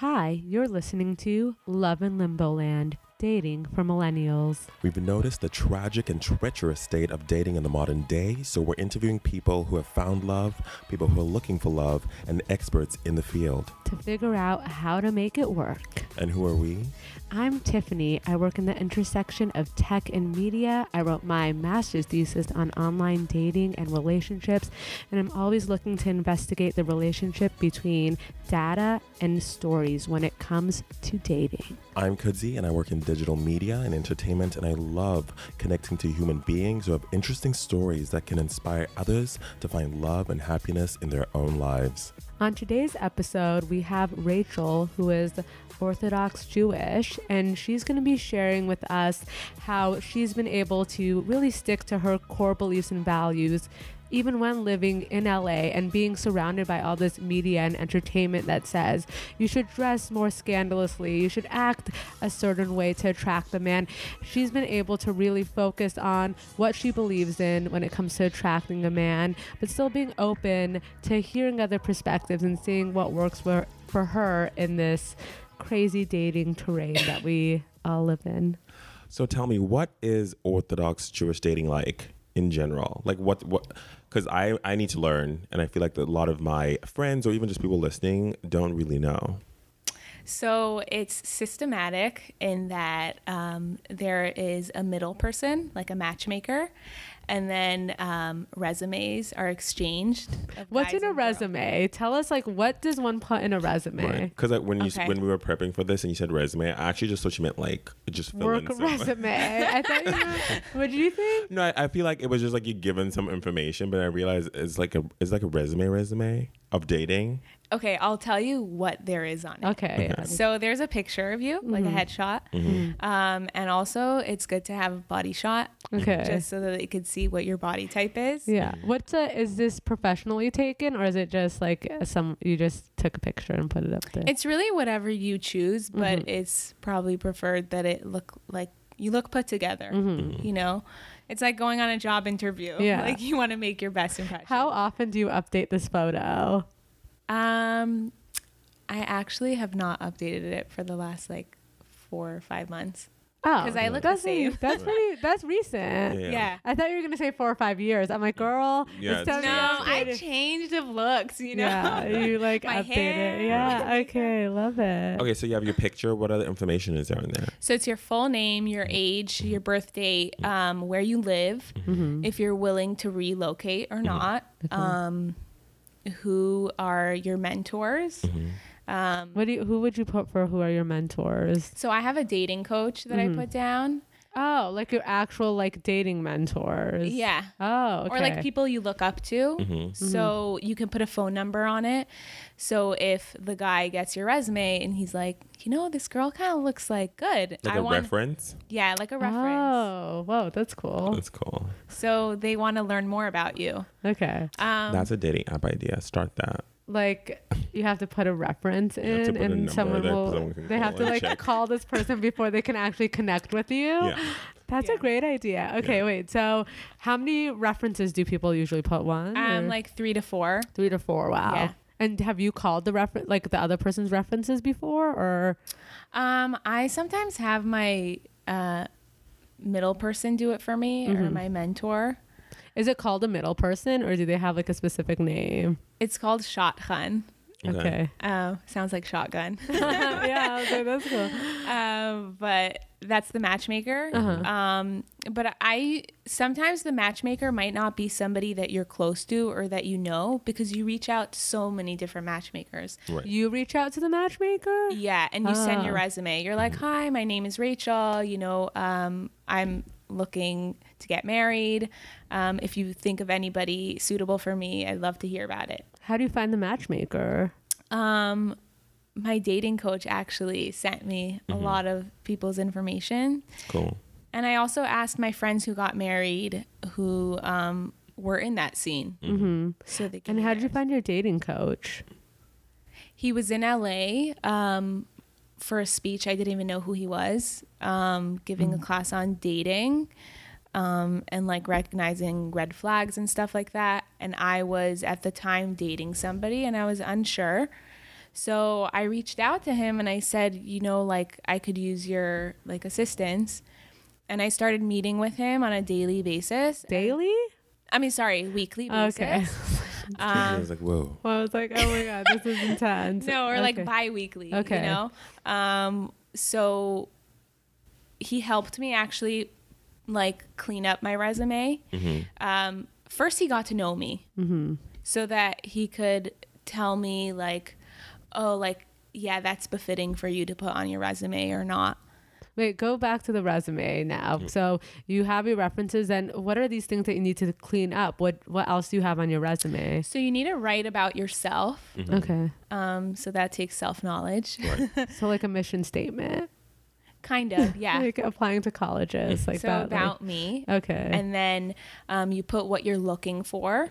Hi, you're listening to Love in Limbo Land Dating for Millennials. We've noticed the tragic and treacherous state of dating in the modern day, so we're interviewing people who have found love, people who are looking for love, and experts in the field. To figure out how to make it work. And who are we? I'm Tiffany. I work in the intersection of tech and media. I wrote my master's thesis on online dating and relationships, and I'm always looking to investigate the relationship between data and stories when it comes to dating. I'm Kudzi, and I work in digital media and entertainment, and I love connecting to human beings who have interesting stories that can inspire others to find love and happiness in their own lives. On today's episode, we have Rachel, who is Orthodox Jewish, and she's going to be sharing with us how she's been able to really stick to her core beliefs and values even when living in LA and being surrounded by all this media and entertainment that says you should dress more scandalously, you should act a certain way to attract the man, she's been able to really focus on what she believes in when it comes to attracting a man, but still being open to hearing other perspectives and seeing what works for, for her in this crazy dating terrain that we all live in. So tell me, what is Orthodox Jewish dating like in general? Like what what because I, I need to learn and I feel like a lot of my friends or even just people listening don't really know. So it's systematic in that um, there is a middle person, like a matchmaker, and then um, resumes are exchanged. What's in a and girls. resume? Tell us, like, what does one put in a resume? Because when you Okay. when we were prepping for this and you said resume, I actually just thought you meant like just fill Work in resume. I thought you meant, what did you think? No, I, I feel like it was just like you given some information, but I realized it's like a it's like a resume resume of dating. Okay, I'll tell you what there is on it. Okay. yeah. So there's a picture of you, like a mm-hmm. headshot, mm-hmm. um, and also it's good to have a body shot, Okay. just so that they could see what your body type is. yeah. What's a, is this professionally taken or is it just like uh, some, you just took a picture and put it up there? It's really whatever you choose, but mm-hmm. it's probably preferred that it look like you look put together. You know, it's like going on a job interview. Yeah. like you want to make your best impression. How often do you update this photo? Um, I actually have not updated it for the last like four or five months. Oh, because I look the that's same. pretty- That's pretty. That's recent. Yeah. Yeah. I thought you were gonna say four or five years. I'm like, girl, Yeah, it's it's No, I changed of looks. You know. Yeah, you like My update hair. it. Yeah, okay, love it. Okay, so you have your picture. What other information is there in there? So it's your full name, your age, your birth date, um, where you live, if you're willing to relocate or not, um, who are your mentors. Um, What do you, who would you put for who are your mentors? so I have a dating coach that I put down. Oh, like your actual like dating mentors. Yeah. Oh, okay. Or like people you look up to. Mm-hmm. So you can put a phone number on it. So if the guy gets your resume and he's like, you know, this girl kind of looks like good. Like I a want, reference. Yeah, like a reference. Oh, whoa, that's cool. That's cool. So they want to learn more about you. Okay. Um, That's a dating app idea. Start that. Like you have to put a reference in, to put a and someone will. someone they have to like check. call this person before they can actually connect with you. Yeah. That's a great idea. Okay, wait. So, how many references do people usually put? One, um, or like three to four. three to four. Wow. Yeah. And have you called the reference like the other person's references before, or Um, I sometimes have my uh, middle person do it for me Mm-hmm. or my mentor. is it called a middle person, or do they have like a specific name? It's called shadchan. Okay. Uh, sounds like shotgun. yeah, okay, that's cool. um, but that's the matchmaker. Uh-huh. Um, but I sometimes the matchmaker might not be somebody that you're close to or that you know because you reach out to so many different matchmakers. Right. You reach out to the matchmaker. Yeah, and you send your Ah. resume. You're like, "Hi, my name is Rachel. You know, um, I'm looking to get married. Um, if you think of anybody suitable for me, I'd love to hear about it." How do you find the matchmaker? Um, my dating coach actually sent me a lot of people's information. Cool. And I also asked my friends who got married who um, were in that scene. Mm-hmm. So they And how me did you find your dating coach? He was in LA um, for a speech. I didn't even know who he was, um, giving a class on dating um, and like recognizing red flags and stuff like that. And I was at the time dating somebody and I was unsure. So I reached out to him and I said, you know, like I could use your like assistance. And I started meeting with him on a daily basis. Daily? I mean, sorry, weekly basis. Okay. I was like, whoa. Well, I was like, oh my god, this is intense. No, or Okay. like bi-weekly, Okay. you know? Um, so he helped me actually like clean up my resume. Um, first he got to know me so that he could tell me like, oh, like, yeah, that's befitting for you to put on your resume or not. Wait, go back to the resume now. So you have your references, and what are these things that you need to clean up? What What else do you have on your resume? So you need to write about yourself. Okay, Um, so that takes self-knowledge. Right. so like a mission statement, kind of, yeah. like applying to colleges, like so that. like- about me. okay, And then um, you put what you're looking for.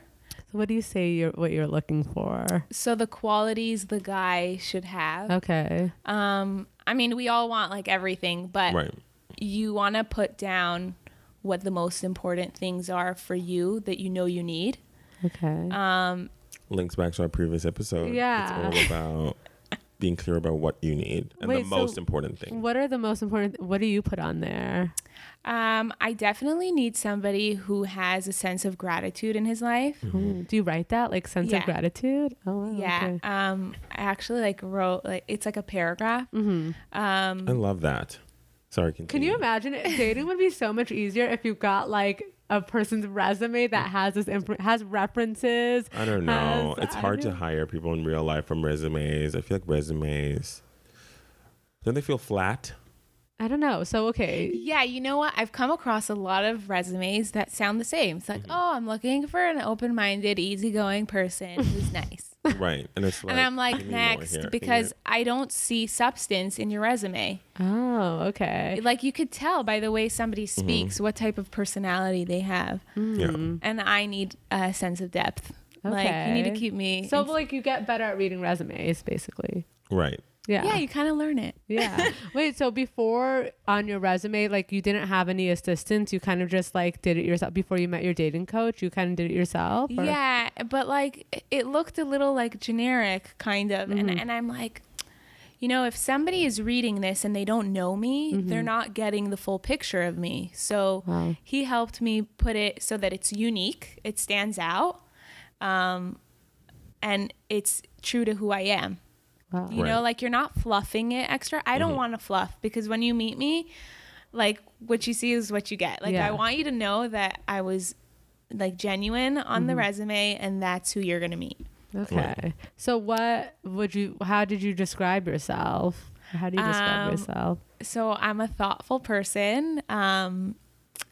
so what do you say you're what you're looking for? So the qualities the guy should have. Okay, Um, I mean, we all want like everything, but Right. you want to put down what the most important things are for you that you know you need. okay, Um, Links back to our previous episode. Yeah. It's all about being clear about what you need and Wait, the so most important thing. what are the most important? What do you put on there? um, I definitely need somebody who has a sense of gratitude in his life. Ooh, Do you write that like sense Yeah. of gratitude? Oh, wow, Yeah. okay. Um, I actually like wrote like it's like a paragraph. Mm-hmm. Um, I love that. Sorry, continue. Can you imagine? it? Dating would be so much easier if you got like a person's resume that mm. has this imp- has references. I don't know. has- it's hard to hire people in real life from resumes. I feel like resumes. Don't they feel flat? I don't know. So okay, Yeah, you know what? I've come across a lot of resumes that sound the same. It's like, oh, I'm looking for an open minded, easygoing person who's nice. right. And it's like and I'm like, give me more next, here, give me because more. I don't see substance in your resume. oh okay, Like, you could tell by the way somebody Mm-hmm. speaks what type of personality they have. yeah. And I need a sense of depth. Like, you need to keep me. so in- like you get better at reading resumes, basically. Right. Yeah. yeah, you kind of learn it. yeah. Wait, so before on your resume, like you didn't have any assistants, you kind of just like did it yourself before you met your dating coach, you kind of did it yourself? or- Yeah, but like it looked a little like generic kind of Mm-hmm. and and I'm like you know, if somebody is reading this and they don't know me, they're not getting the full picture of me. So Mm-hmm. Wow. he helped me put it so that it's unique, it stands out. Um and it's true to who I am. Wow. You know, like you're not fluffing it extra. I don't want to fluff because when you meet me, like what you see is what you get. Like Yeah. I want you to know that I was like genuine on Mm-hmm. the resume and that's who you're going to meet. Okay. So what would you how did you describe yourself? How do you describe Um, yourself? So I'm a thoughtful person. Um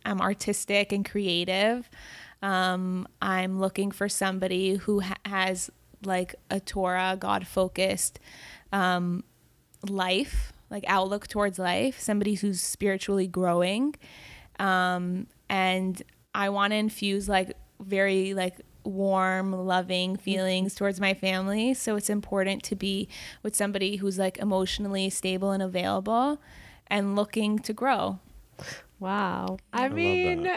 I'm artistic and creative. Um I'm looking for somebody who ha- has like a Torah, God focused um life, like outlook towards life, somebody who's spiritually growing. Um, and I want to infuse like very like warm, loving feelings towards my family. So it's important to be with somebody who's like emotionally stable and available and looking to grow. Wow. I, love mean.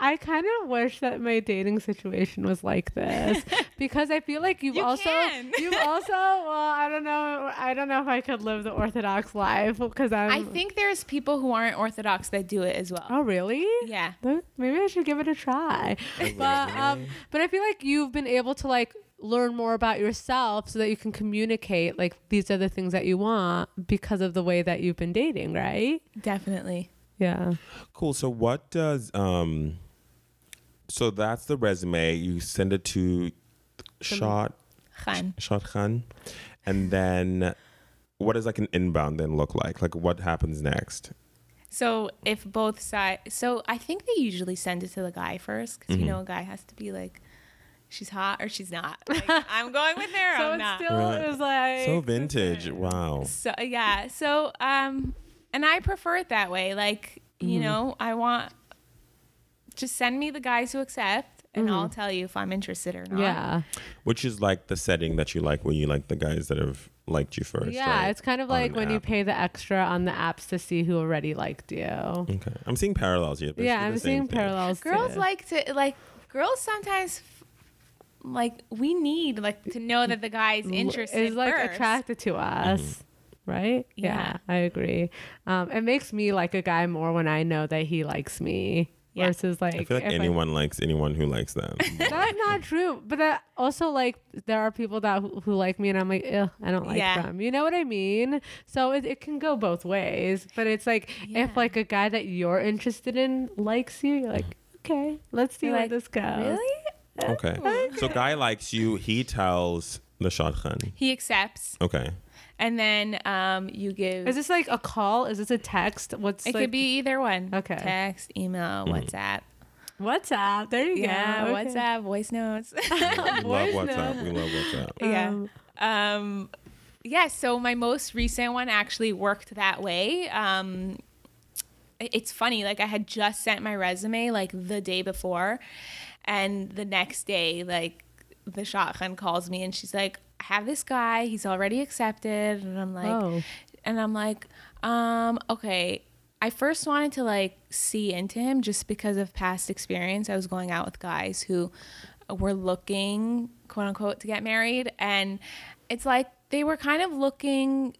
I kind of wish that my dating situation was like this because I feel like you've You also can. you've also well I don't know I don't know if I could live the orthodox life because I'm I think there's people who aren't orthodox that do it as well. oh really Yeah. Maybe I should give it a try but um but I feel like you've been able to like learn more about yourself so that you can communicate like these are the things that you want because of the way that you've been dating right Definitely. yeah Cool. So what does um so that's the resume. You send it to Shot Khan. shadchan. And then what does like an inbound then look like? Like what happens next? So if both sides, so I think they usually send it to the guy first because you know a guy has to be like, she's hot or she's not. Like, I'm going with her. so I'm it not. still Right. is like So vintage. Wow. So yeah. So um, and I prefer it that way. Like you know, I want just send me the guys who accept, and I'll tell you if I'm interested or not. yeah Which is like the setting that you like when you like the guys that have liked you first. Yeah, right? it's kind of On like an when you app. pay the extra on the apps to see who already liked you. Okay. I'm seeing parallels here. yeah, I'm seeing parallels. Girls too. like to like girls sometimes f- like we need like to know that the guy's interested. is like first. attracted to us. Right? Yeah. I agree. Um, it makes me like a guy more when I know that he likes me Yeah. versus like I feel like if anyone likes anyone who likes them. That's not true. But that also like there are people that who, who like me and I'm like, Ew, I don't like Yeah. them. You know what I mean? So it, it can go both ways. But it's like Yeah. if like a guy that you're interested in likes you, you're like, okay, let's see You're where like, this goes. Really? Okay. So guy likes you. He tells the shadchan. He accepts, Okay. And then um, you give. Is this like a call? Is this a text? What's it like, could be either one. Okay. Text, email, WhatsApp. WhatsApp? There you Yeah, go. Okay. WhatsApp, voice notes. We love Voice WhatsApp. note. We love WhatsApp. yeah. Um, Um, yeah. So my most recent one actually worked that way. Um, it's funny. Like I had just sent my resume like the day before, and the next day, like the shadchan calls me and she's like, "I have this guy. He's already accepted," and I'm like, Oh. and I'm like, um, okay. I first wanted to like see into him just because of past experience. I was going out with guys who were looking, quote unquote, to get married. And it's like they were kind of looking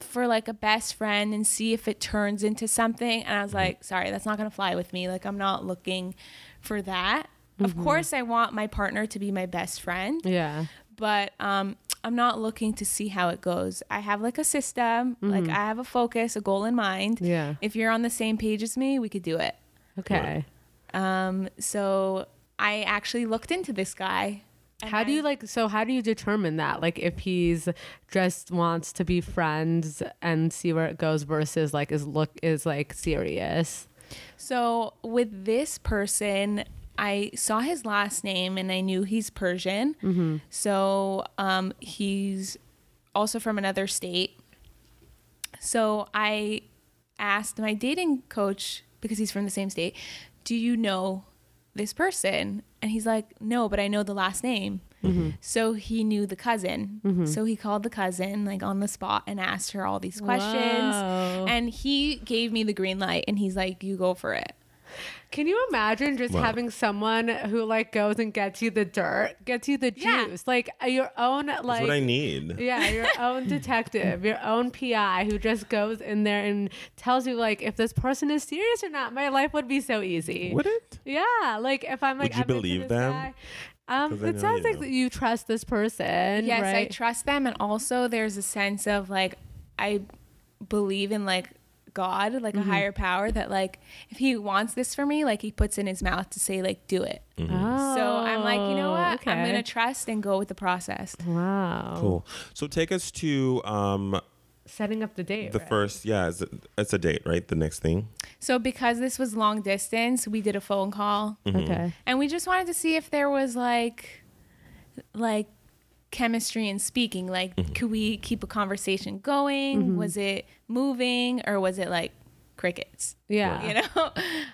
for like a best friend and see if it turns into something. And I was like, sorry, that's not going to fly with me. Like, I'm not looking for that. Of course, I want my partner to be my best friend yeah. But um, I'm not looking to see how it goes. I have like a system, like I have a focus, a goal in mind. Mm-hmm. Yeah. If you're on the same page as me, we could do it. Okay. Um, so I actually looked into this guy. and How do you like? So how do you determine that? Like if he's just wants to be friends and see where it goes versus like is look is like serious. So with this person, I saw his last name and I knew he's Persian. Mm-hmm. So um, he's also from another state. So I asked my dating coach because he's from the same state, "Do you know this person?" And he's like, "No, but I know the last name." Mm-hmm. So he knew the cousin. So he called the cousin like on the spot and asked her all these questions. Wow. And he gave me the green light and he's like, "You go for it." Can you imagine just Wow. having someone who like goes and gets you the dirt, gets you the Yeah. juice, like uh, your own That's like what I need. Yeah, your own detective, your own PI who just goes in there and tells you like if this person is serious or not. My life would be so easy. Would it? Yeah, like if I'm like Would you I'm believe them? guy- Um, 'Cause I it sounds you. like that you trust this person. yes, I trust them, and also there's a sense of like I believe in like God, like a mm-hmm. higher power that like if He wants this for me, like He puts in His mouth to say like do it. Oh, So I'm like, you know oh, what? I'm gonna trust and go with the process. Wow. Cool. So take us to um Setting up the date. the right? first. Yeah, it's a, it's a date, right? The next thing. So because this was long distance, we did a phone call, mm-hmm. Okay. and we just wanted to see if there was like, like chemistry and speaking like mm-hmm. could we keep a conversation going mm-hmm. was it moving or was it like crickets Yeah. you know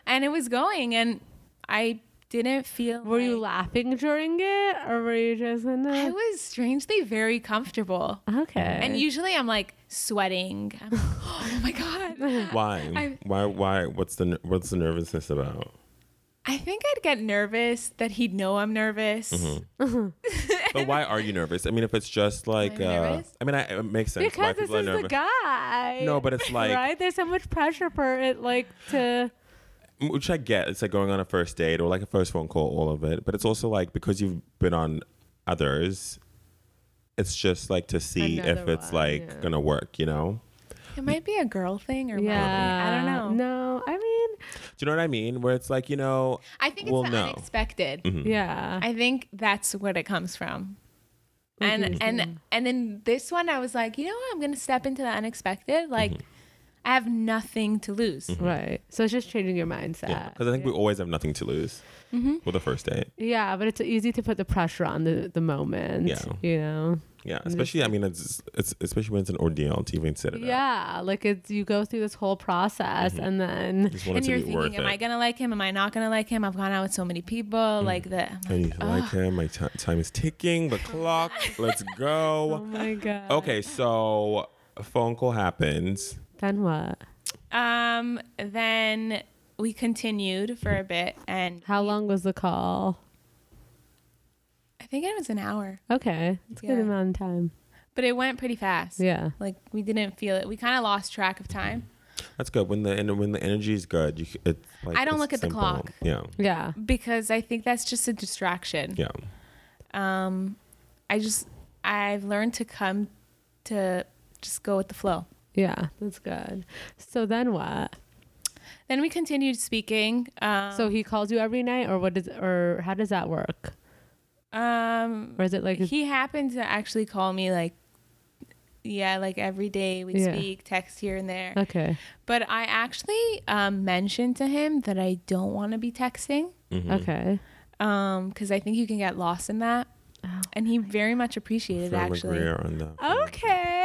and it was going and i didn't feel Were you laughing during it, or were you just in i was strangely very comfortable Okay. and usually i'm like sweating I'm like, oh my god Why? I- why? Why? What's the what's the nervousness about? I think i'd get nervous that he'd know i'm nervous But why are you nervous? I mean, if it's just like, I uh. I mean, I, it makes sense why because this is the nervous. guy. No, but it's like- right. There's so much pressure for it, like to. which I get. It's like going on a first date or like a first phone call, all of it. But it's also like because you've been on others, it's just like to see if it's one, like yeah. gonna work, you know? it might be a girl thing or Yeah. yeah i don't know No, I mean, Do you know what I mean? Where it's like, you know, i think it's Well, the no. unexpected mm-hmm. yeah. I think that's what it comes from. And and and in this one I was like, you know what? I'm going to step into the unexpected. Like mm-hmm. I have nothing to lose. Mm-hmm. right. So it's just changing your mindset. yeah. Because I think we always have nothing to lose mm-hmm. with a first date. Yeah, but it's easy to put the pressure on the the moment. Yeah. You know. Yeah, especially I mean, it's it's especially when it's an ordeal to even set it up. Yeah, like it's you go through this whole process mm-hmm. and then And you're to be worth thinking, am it. I going to like him? Am I not going to like him? I've gone out with so many people like that. I'm I like, need to like him. My ti time is ticking. The clock. Let's go. oh go. my god. Okay, so a phone call happens. Then what? um then we continued for a bit and How long was the call? I I think it was an hour, Okay, it's a good amount of time. but it went pretty fast. Yeah. Like we didn't feel it. We kind of lost track of time That's good. When the and when the energy is good, you c- it's like I don't it's look at the simple. clock. Yeah, Yeah. because I think that's just a distraction. yeah. Um, I just I've learned to come to just go with the flow. Yeah. That's good. So then what? Then we continued speaking. Um, so he calls you every night, or what does, or how does that work? um, Or is it like, he happened to actually call me like, yeah, like every day we'd Yeah. speak, text here and there. okay, But I actually um, mentioned to him that I don't want to be texting Mhm. okay, because I think you can get lost in that. Oh. And he very much appreciated it, actually. on that. okay.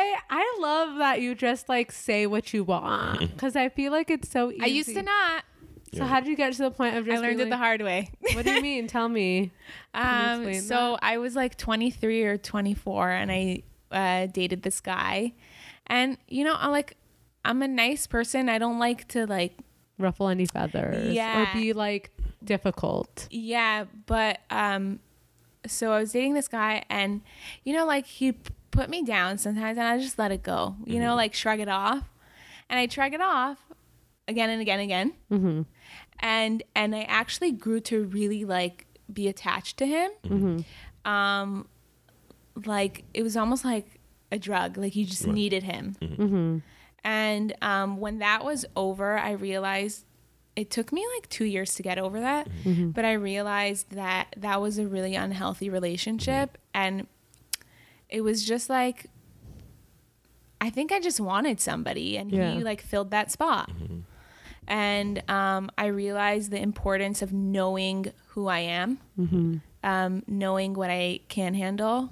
I love that you just like say what you want because I feel like it's so easy. I used to not. So Yeah. how did you get to the point of just? I learned being it the hard way. What do you mean? Tell me. Um, you explain so I was like 23 or 24, and I uh, dated this guy, and you know, I like, I'm a nice person. I don't like to like, Ruffle any feathers, Yeah. or be like difficult. yeah, but um, so I was dating this guy, and you know, like he p- put me down sometimes, and I just let it go. You know, like shrug it off, and I shrug it off again and again and again, Mm-hmm. and and I actually grew to really like be attached to him. Mm-hmm. um like it was almost like a drug like you just Right. needed him Mm-hmm. and um when that was over i realized it took me like two years to get over that Mm-hmm. but i realized that that was a really unhealthy relationship and it was just like i think i just wanted somebody and Yeah. he like filled that spot and um, i realized the importance of knowing who i am Mm-hmm. um, knowing what I can handle,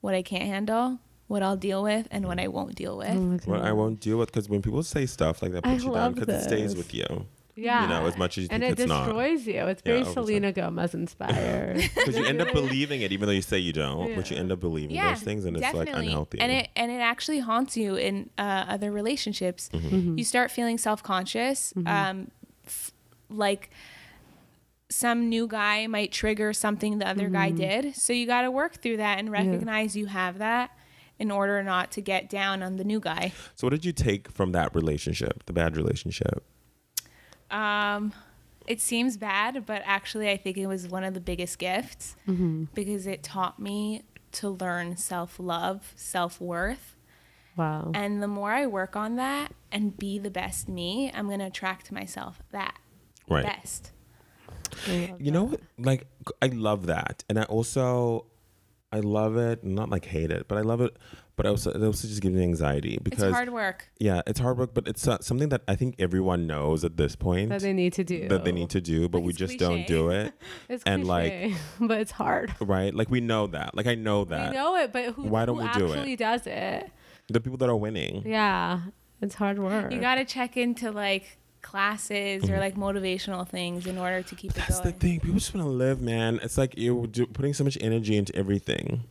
what I can't handle, what I'll deal with, and what I won't deal with. Oh What I won't deal with because when people say stuff like that, I puts you down because it stays with you. Yeah. You know, as much as you and think it it's not. destroys you. It's very over time. Selena Gomez inspired. Because you end up believing it, even though you say you don't. But you end up believing Yeah, those things, and it's definitely. like unhealthy. And it and it actually haunts you in uh, other relationships. Mm-hmm. You start feeling self conscious. Um, f- like some new guy might trigger something the other guy Mm-hmm. did. So you got to work through that and recognize you have that in order not to get down on the new guy. so, what did you take from that relationship, the bad relationship? Um, it seems bad, but actually, I think it was one of the biggest gifts Mm-hmm. because it taught me to learn self love, self worth. wow. And the more I work on that and be the best me, I'm going to attract to myself that Right. best. I love You know what? Like, I love that, and I also, I love it. Not like hate it, but I love it. But also, it also just gives me anxiety because it's hard work. yeah, it's hard work, but it's uh, something that I think everyone knows at this point that they need to do. that they need to do, but Like we just cliche. don't do it. It's and, like- cliche, but it's hard. right? Like we know that. Like I know that. We know it, but who, Why don't who we do it? actually does it? The people that are winning. Yeah, it's hard work. You got to check into like classes or like motivational things in order to keep Mm-hmm. That's it the thing. People just want to live, man. It's like you're putting so much energy into everything.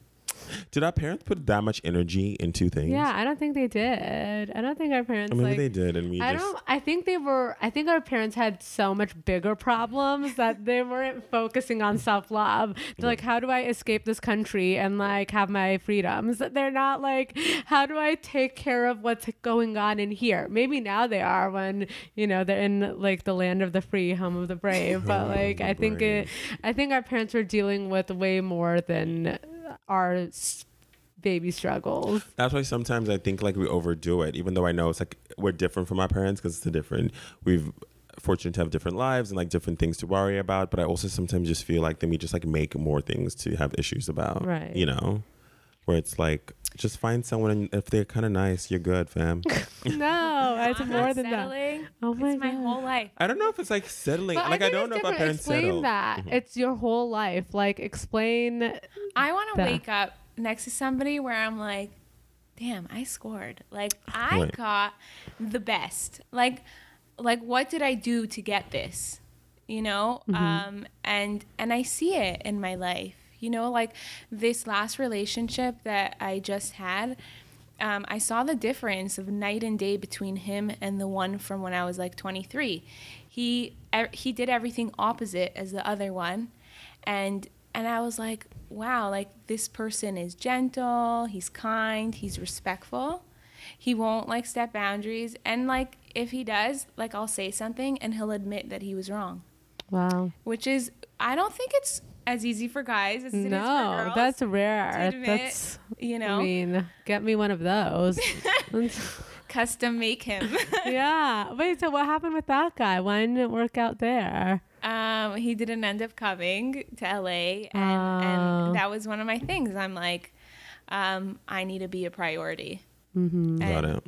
Did our parents put that much energy into things? yeah, I don't think they did. I don't think our parents I mean, like. they did, and we I just. don't. I think they were. I think our parents had so much bigger problems that they weren't focusing on self love. They're like, how do I escape this country and like have my freedoms? They're not like, how do I take care of what's going on in here? Maybe now they are when you know they're in like the land of the free, home of the brave. But like, I think it. I think our parents were dealing with way more than our baby struggles. That's why sometimes I think like we overdo it, even though I know it's like we're different from our parents because it's a different. We've fortunate to have different lives and like different things to worry about, but I also sometimes just feel like then we just like make more things to have issues about. Right. You know, where it's like just find someone and if they're kind of nice, you're good, fam. No, it's more not than that. Oh my it's my God. whole life. I don't know if it's like settling. But like I, think don't it's know if our different. parents explain settle. that. It's your whole life. Like explain. I want to wake up next to somebody where I'm like, damn, I scored. Like I Right. got the best. Like like what did I do to get this? You know? Um and and I see it in my life. You know, like this last relationship that I just had, um, I saw the difference of night and day between him and the one from when I was like 23. He he did everything opposite as the other one, and and I was like, wow, like this person is gentle, he's kind, he's respectful. He won't like step boundaries. And like if he does, like I'll say something and he'll admit that he was wrong. Wow. Which is I don't think it's as easy for guys as it is for No, girls. that's rare. to admit, That's you know, I mean, get me one of those. custom make him. yeah. Wait, so what happened with that guy? Why didn't it work out there? um, he didn't end up coming to LA, and, Oh. and that was one of my things. I'm like, um, I need to be a priority. Mm-hmm. Got it.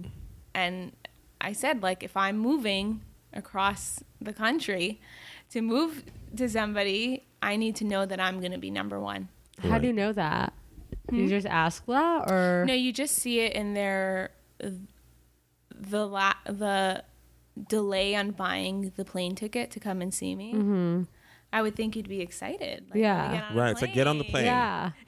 and I said like if I'm moving across the country to move to somebody, I need to know that I'm going to be number 1. How do you know that? You just ask that, or Hmm? No, you just see it in their the la- the delay on buying the plane ticket to come and see me. Mhm. I would think you'd be excited. Like, Yeah. get on a Right, it's like, get on the plane. yeah,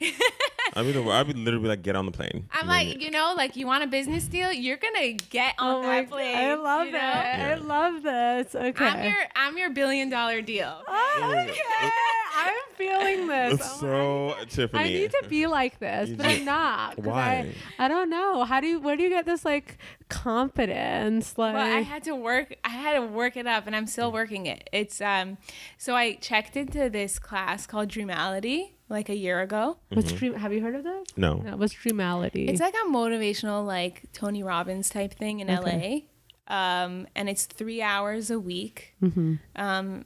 I mean, I would literally like, get on the plane. I'm And like, then- you know, like you want a business deal, you're gonna get on oh my, that plane. I love you it. know? I love this. Okay, I'm your I'm your billion dollar deal. Oh, okay. I'm feeling this. it's Oh my so Tiffany. I need to be like this, You but just- I'm not. Why? I, I don't know. How do you? Where do you get this like confidence? Like, Well, I had to work. I had to work it up, and I'm still working it. It's um. So I checked into this class called Dreamality like a year ago. what's dream? Have you heard of that? no. No, what's Dreamality? It's like a motivational, like Tony Robbins type thing in Okay. LA. Um, and it's three hours a week. Mhm. Um,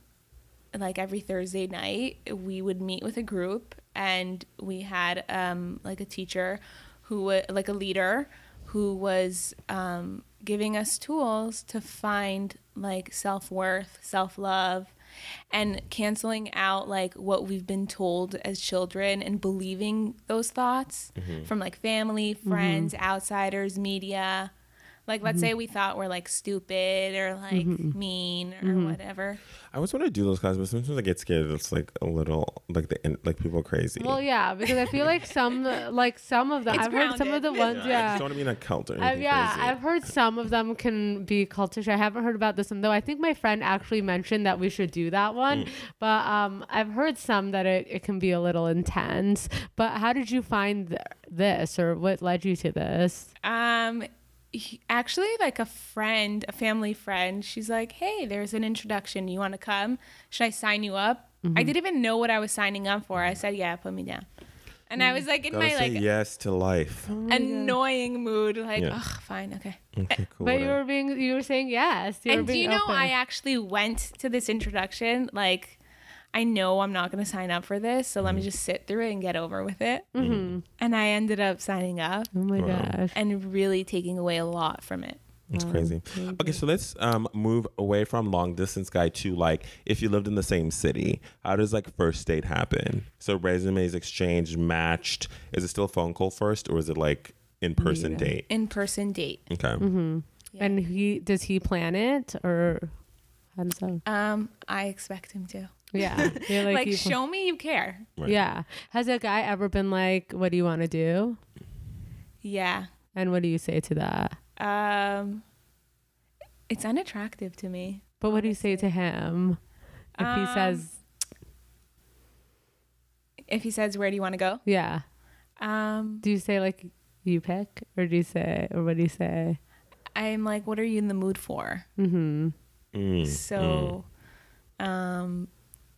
like every Thursday night, we would meet with a group, and we had um, like a teacher who, wa- like a leader, who was um, giving us tools to find like self worth, self love, and canceling out like what we've been told as children and believing those thoughts mm-hmm. from like family, friends, mm-hmm. outsiders, media. Like, let's say we thought we're like stupid or like mean or whatever. I always want to do those classes, but sometimes I get scared. It's like a little like the like people are crazy. well, yeah, because I feel like some, like some of them, It's I've heard some of the ones, I yeah. just don't want to be in a cult or I've, yeah, crazy. I've heard some of them can be cultish. I haven't heard about this one though. I think my friend actually mentioned that we should do that one, but um, I've heard some that it, it can be a little intense. But how did you find th- this, or what led you to this? Um, he- actually, like a friend, a family friend, she's like, "Hey, there's an introduction. You want to come? Should I sign you up?" I mm-hmm. didn't even know what I was signing up for. I said, "Yeah, put me down." And I mm. was like in Gotta my say like yes to life. Oh annoying mood, like, Yeah. "Ugh, fine, okay." Okay, eh, cool. But you were being, you were saying yes. You were and do you know, open. I actually went to this introduction like. I know I'm not going to sign up for this, so let me just sit through it and get over with it. Mhm. And I ended up signing up Oh my Wow. gosh. and really taking away a lot from it. It's Wow, crazy. crazy. Okay, so let's um, move away from long distance guy to like if you lived in the same city. How does like first date happen? So resumes exchanged, matched. Is it still phone call first, or is it like in person Yeah. date? In person date. Okay. Mm-hmm. Yeah. And he does he plan it or how does that? Um, I expect him to. Yeah, You're Like, you- show me you care. Right. Yeah. Has a guy ever been like, "What do you want to do?" Yeah. And what do you say to that? Um, it's unattractive to me. But what do you say to him if he Um, says, If he says, "Where do you want to go?" "Yeah"? Um, Do you say like you pick, or do you say, or what do you say? I'm like, "What are you in the mood for?" Mm-hmm. Mm, So, um,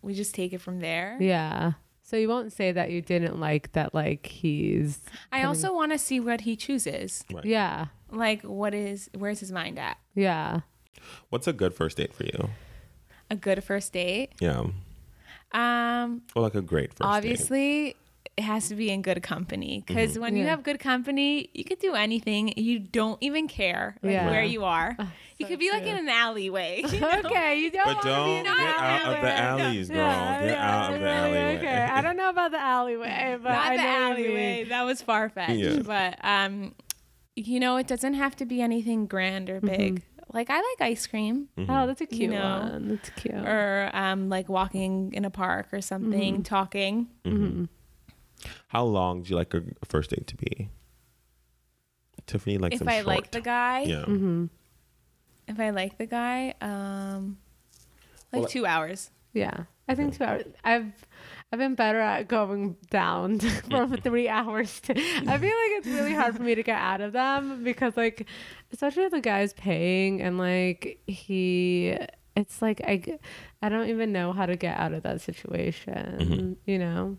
we just take it from there. Yeah. So you won't say that you didn't like that. Like he's. I also want to see what he chooses. right. Yeah. Like, what is where's his mind at? Yeah. What's a good first date for you? A good first date. Yeah. Um, Or like a great first date. Obviously it has to be in good company because when you have good company you could do anything you don't even care like, Yeah. where you are Oh, you so could be like in an alleyway you know? Okay, you don't. But wanna be in don't the get out of the alleyway. alleys, girl. Yeah, get yeah, out of the alleyway. Okay, I don't know about the alleyway, but not I the know what you mean. alleyway that was far-fetched Yeah. but um you know it doesn't have to be anything grand or big like i like ice cream Mm-hmm. Oh, that's a You cute know, one. That's cute. or um like walking in a park or something talking Mhm. How long do you like a first date to be? Tiffany likes if them i short. like the guy yeah. Mhm. if i like the guy um like Well, two hours Yeah, I think two hours. I've I've been better at going down from three hours to. I feel like it's really hard for me to get out of them because, like, especially if the guy's paying and like he, it's like I, I don't even know how to get out of that situation. You know,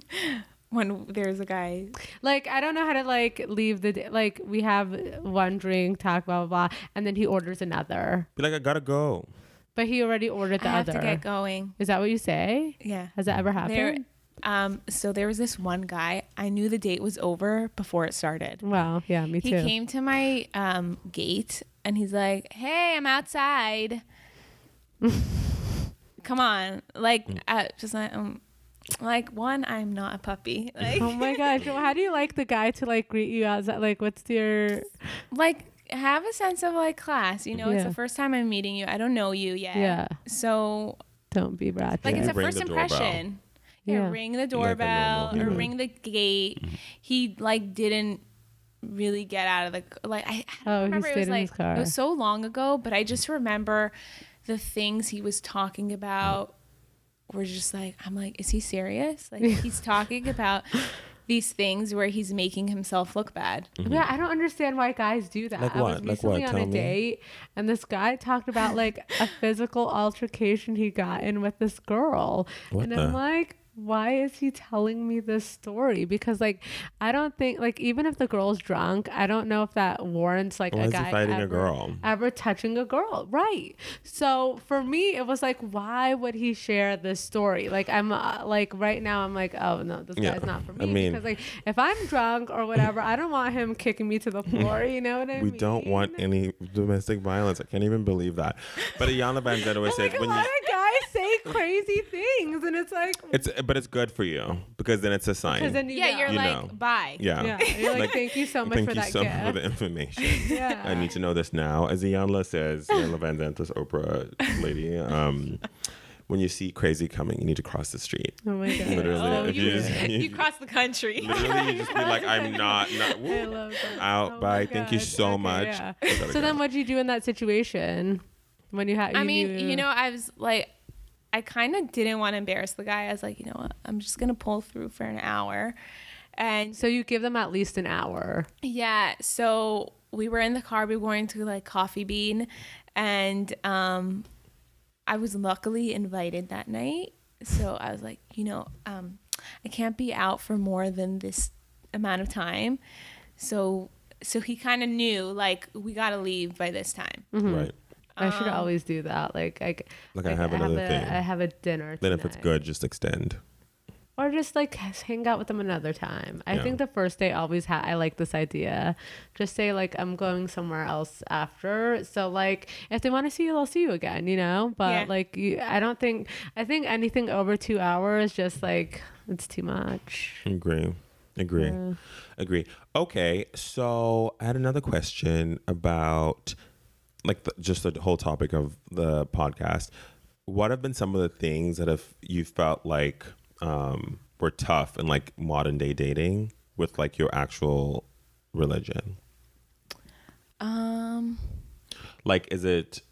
When there's a guy, like I don't know how to like leave the day. like we have one drink, talk blah blah blah, and then he orders another, Be like, I gotta go. but he already ordered the I have other. to get going. Is that what you say? Yeah. Has that ever happened? There, um, so there was this one guy. I knew the date was over before it started. Wow. Yeah, me too He came to my um, gate and he's like, "Hey, I'm outside. Come on, like, uh, just like, um, like one, I'm not a puppy. Like, oh my gosh. Well, how do you like the guy to like greet you outside? Like, what's your? like have a sense of like class. You know, it's the first time I'm meeting you. I don't know you yet. Yeah. So Don't be ratchet. like it's a first the doorbell. impression. Yeah, Yeah. ring the doorbell normal or human. ring the gate. Mm-hmm. He like didn't really get out of the like I, I Oh, don't he remember it was in like his car. it was so long ago, but I just remember the things he was talking about were just like I'm like, is he serious? Like he's talking about these things where he's making himself look bad. Yeah, I don't understand why guys do that. Like I was what? Like recently what? on a me. date, and this guy talked about like a physical altercation he got in with this girl, What and the- I'm like, why is he telling me this story? Because like, I don't think like even if the girl's drunk, I don't know if that warrants like Why a guy fighting a ever, girl? ever touching a girl, right? So for me, it was like, why would he share this story? Like I'm uh, like right now, I'm like, oh no, this Yeah. guy's not for me. I mean- because like if I'm drunk or whatever, I don't want him kicking me to the floor. You know what I We mean? We don't want any domestic violence. I can't even believe that. But Iyanla Vanzant always Like says a when lot you, of guys say crazy things, and it's like, it's but it's good for you because then it's a sign. because then you Yeah, know. you're You like, know. bye. yeah. yeah, you're like, Like, thank you so much Thank for you that so gift. much for the information. yeah, I need to know this now. As Iyanla says, Iyanla Vanzant, this Oprah lady, um, when you see crazy coming, you need to cross the street. Oh my god. Literally, Oh, if you, you just- you cross the country. Literally, you just be like, I'm not, not I woo, love that. out. Oh bye. Thank you so Okay, much. yeah. So go. then, what'd you do in that situation when you had? I mean, knew- you know, I was like, I kind of didn't want to embarrass the guy. I was like, you know what, I'm just gonna pull through for an hour, and So you give them at least an hour. yeah. So we were in the car. We were going to like Coffee Bean, and um, I was luckily invited that night. So I was like, you know, um, I can't be out for more than this amount of time. So so he kind of knew like we got to leave by this time. right. I should Um, always do that. Like, I, Like, I have another a, thing. I have a dinner. Then if it's tonight. good, just extend. or just like hang out with them another time. I Yeah. think the first day always ha- I like this idea. Just say like I'm going somewhere else after. So like if they want to see you, they'll see you again. You know. But Yeah. like you, I don't think I think anything over two hours just like it's too much. Agree. Agree. Yeah. Agree. Okay, so I had another question about like the, just the whole topic of the podcast. What have been some of the things that have you felt like um, were tough in like modern day dating with like your actual religion? Um. Like, is it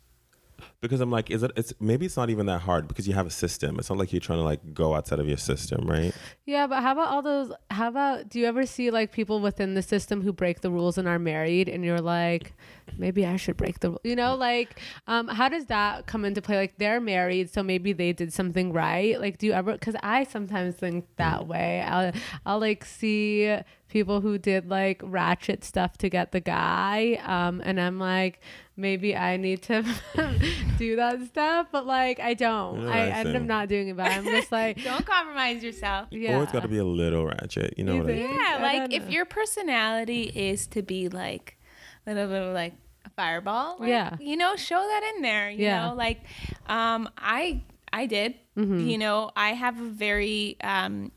because I'm like, is it? It's maybe it's not even that hard because you have a system. It's not like you're trying to like go outside of your system, right? Yeah, but how about all those? How about do you ever see like people within the system who break the rules and are married, and you're like, maybe I should break the. You know, like, um, how does that come into play? Like they're married, so maybe they did something right. Like, do you ever? Because I sometimes think that way. I'll I'll like see people who did like ratchet stuff to get the guy, um, and I'm like. Maybe I need to do that stuff, but like I don't. Yeah, I I end up not doing it, but I'm just like, Don't compromise yourself. yeah. Or it's got to be a little ratchet. You know You what I think? mean? Yeah, I like if your personality is to be like a little bit of like a fireball, like, Yeah. you know, show that in there. You Yeah. know, like um, I I did. Mm-hmm. You know, I have a very um,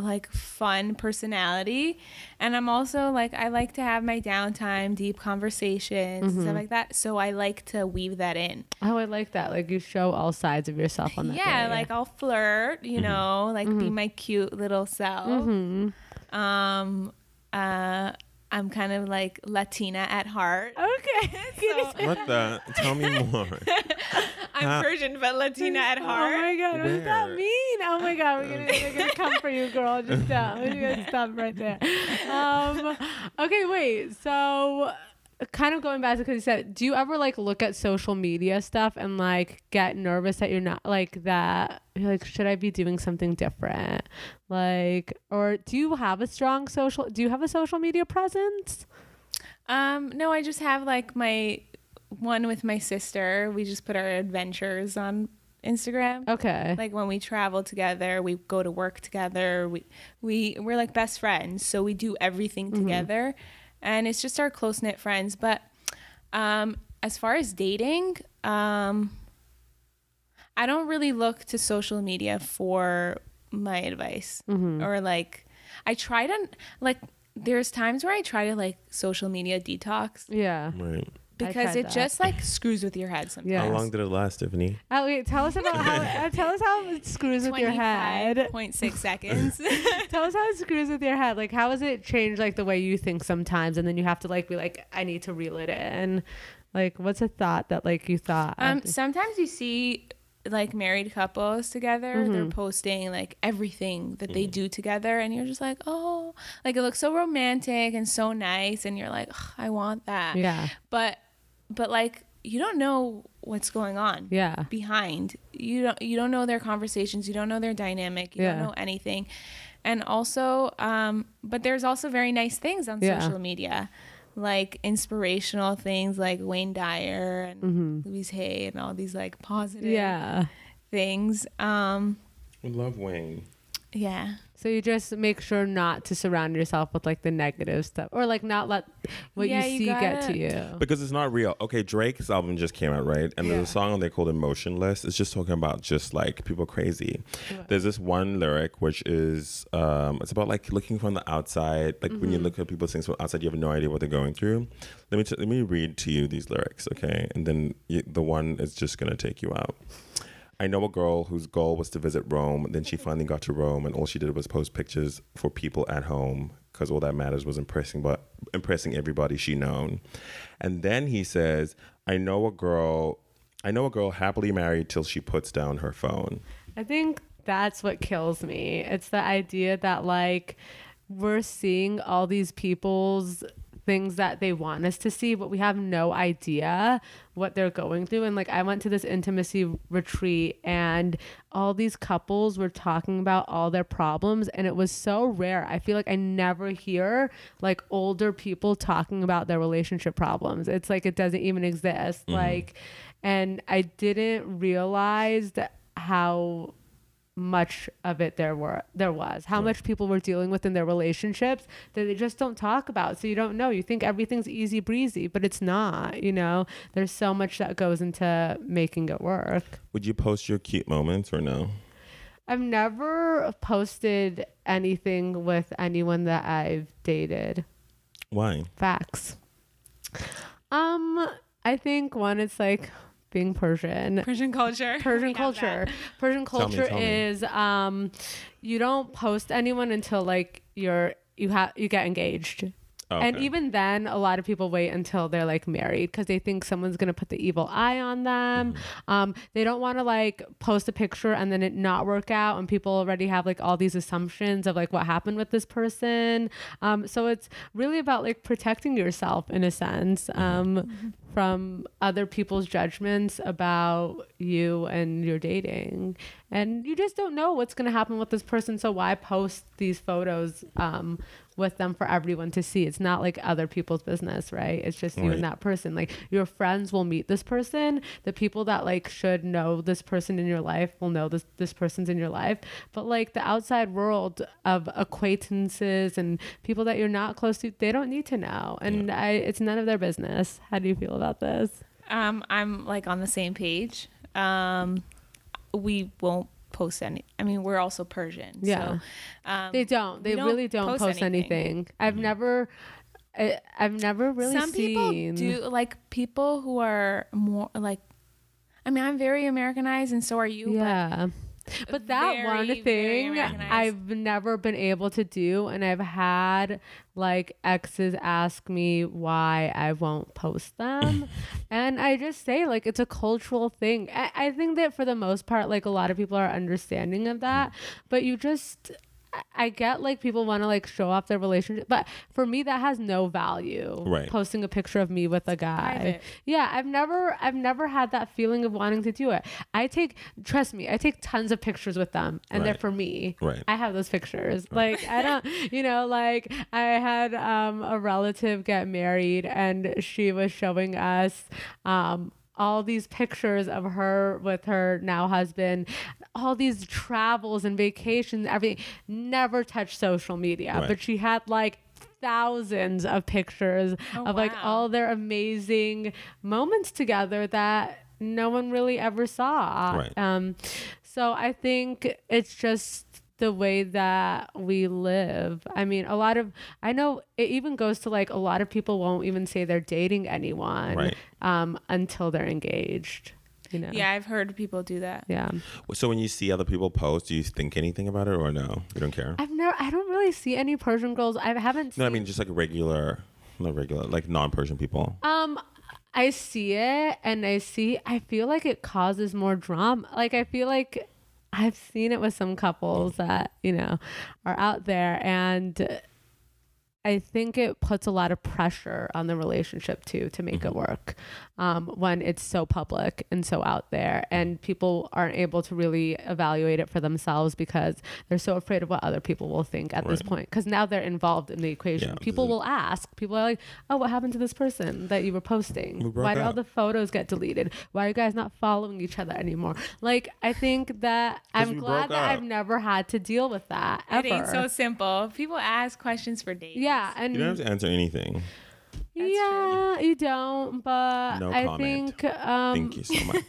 like fun personality, and I'm also like I like to have my downtime, deep conversations, Mm-hmm. stuff like that. So I like to weave that in. Oh, I like that. Like you show all sides of yourself on that yeah, day. like I'll flirt, you know, like be my cute little self. Mhm. Um, uh, I'm kind of like Latina at heart. Okay. So- What the? Tell me more. I'm Uh, Persian, but Latina at heart. Oh my god, what does that mean? Oh my god, we're gonna, we're gonna come for you, girl. Just stop. We're gonna stop right there. Um, okay, wait. So, kind of going back to because you said, do you ever like look at social media stuff and like get nervous that you're not like that? You're like, should I be doing something different? Like, or do you have a strong social? Do you have a social media presence? Um, no, I just have like my one with my sister. We just put our adventures on Instagram. Okay. Like when we travel together, we go to work together. We we we're like best friends, so we do everything together, and it's just our close knit friends. But um, as far as dating, um, I don't really look to social media for my advice or like I try to like. There's times where I try to like social media detox yeah. Right. Because it that. just like screws with your head sometimes. Yeah. How long did it last, Tiffany? Oh, wait, tell us about how. Uh, tell us how it screws with your head. Point six seconds. Tell us how it screws with your head. Like, how has it changed, like, the way you think sometimes? And then you have to, like, be like, I need to reel it in. Like, what's a thought that, like, you thought? um, sometimes you see like married couples together. They're posting like everything that they do together, and you're just like, oh, like it looks so romantic and so nice, and you're like, "Ugh, I want that. yeah. But, but like you don't know what's going on. Yeah. behind you don't you don't know their conversations you don't know their dynamic you Yeah. don't know anything and also um but there's also very nice things on Yeah. social media like inspirational things like Wayne Dyer and Louise Hay and all these like positive Mm-hmm. Yeah. things um I love Wayne. yeah So you just make sure not to surround yourself with, like, the negative stuff. Or, like, not let what Yeah, you you see get to gotta- you. Because it's not real. Okay, Drake's album just came out, right? And Yeah. there's a song on there called Emotionless. It's just talking about just like people crazy. There's this one lyric which is um it's about like looking from the outside. Like when you Mm-hmm. look at people's things from outside, you have no idea what they're going through. Let me t- let me read to you these lyrics, okay? And then you, the one is just gonna take you out. I know a girl whose goal was to visit Rome. Then she finally got to Rome, and all she did was post pictures for people at home because all that matters was impressing, but impressing everybody she known. And then he says, "I know a girl. I know a girl happily married till she puts down her phone." I think that's what kills me. It's the idea that like we're seeing all these people's things that they want us to see, but we have no idea what they're going through. And like I went to this intimacy retreat and all these couples were talking about all their problems and it was so rare. I feel like I never hear like older people talking about their relationship problems. It's like it doesn't even exist. Mm-hmm. Like and I didn't realize that how much of it there were there was. How much people were dealing with in their relationships that they just don't talk about. So you don't know. You think everything's easy breezy but it's not you know? There's so much that goes into making it work. Would you post your cute moments or no? i've never posted anything with anyone that i've dated. Why? facts. Um i think one it's like being persian Persian culture Persian culture. Persian culture tell me. is um you don't post anyone until like you're you have you get engaged. And even then, a lot of people wait until they're like married because they think someone's gonna put the evil eye on them. Mm-hmm. Um, they don't want to like post a picture and then it not work out, and people already have like all these assumptions of like what happened with this person. Um, so it's really about like protecting yourself in a sense Mm-hmm. From other people's judgments about you and your dating. And you just don't know what's gonna happen with this person. So why post these photos? Um, with them for everyone to see. It's not like other people's business, right? It's just you and that person. Like your friends will meet this person. The people that like should know this person in your life will know this this person's in your life. But like the outside world of acquaintances and people that you're not close to, they don't need to know. And I it's none of their business. How do you feel about this? um I'm like on the same page um we won't post any I mean we're also Persian Yeah. so um They don't. They we don't really don't post post, anything. anything. I've never I, I've never really some seen people do like people who are more like i mean i'm very americanized and so are you Yeah. but But that Very, one thing I've never been able to do, and I've had like exes ask me why I won't post them. and I just say, like, it's a cultural thing. I, I think that for the most part, like, a lot of people are understanding of that, but you just. I- I get like people want to like show off their relationship, but for me that has no value. Right. Posting a picture of me with a guy. Private. Yeah, I've never I've never had that feeling of wanting to do it. I take trust me, I take tons of pictures with them and they're for me. Right. I have those pictures. Like I don't you know, like I had um a relative get married and she was showing us um all these pictures of her with her now husband, all these travels and vacations, everything. Never touched social media, Right. but she had like thousands of pictures Oh, of like wow. all their amazing moments together that no one really ever saw. Right. Um, so I think it's just the way that we live. I mean, a lot of I know it even goes to like a lot of people won't even say they're dating anyone Right. um, until they're engaged. You know. Yeah, I've heard people do that. Yeah. So when you see other people post, do you think anything about it or no? You don't care? I've never. I don't really see any Persian girls. I haven't. No, I mean just like regular, not regular, like non-Persian people. Um, I see it and I see I feel like it causes more drama. Like I feel like I've seen it with some couples that, you know, are out there and I think it puts a lot of pressure on the relationship too to make it work um, when it's so public and so out there, and people aren't able to really evaluate it for themselves because they're so afraid of what other people will think at this point. Because now they're involved in the equation. Yeah, people will ask. People are like, "Oh, what happened to this person that you were posting? Why did all the photos get deleted? Why are you guys not following each other anymore?" Like, I think that I'm glad that up. I've never had to deal with that ever. It ain't so simple. People ask questions for dates. yeah, and You don't have to answer anything. That's yeah, you don't. But No I comment. think um, Thank you so much.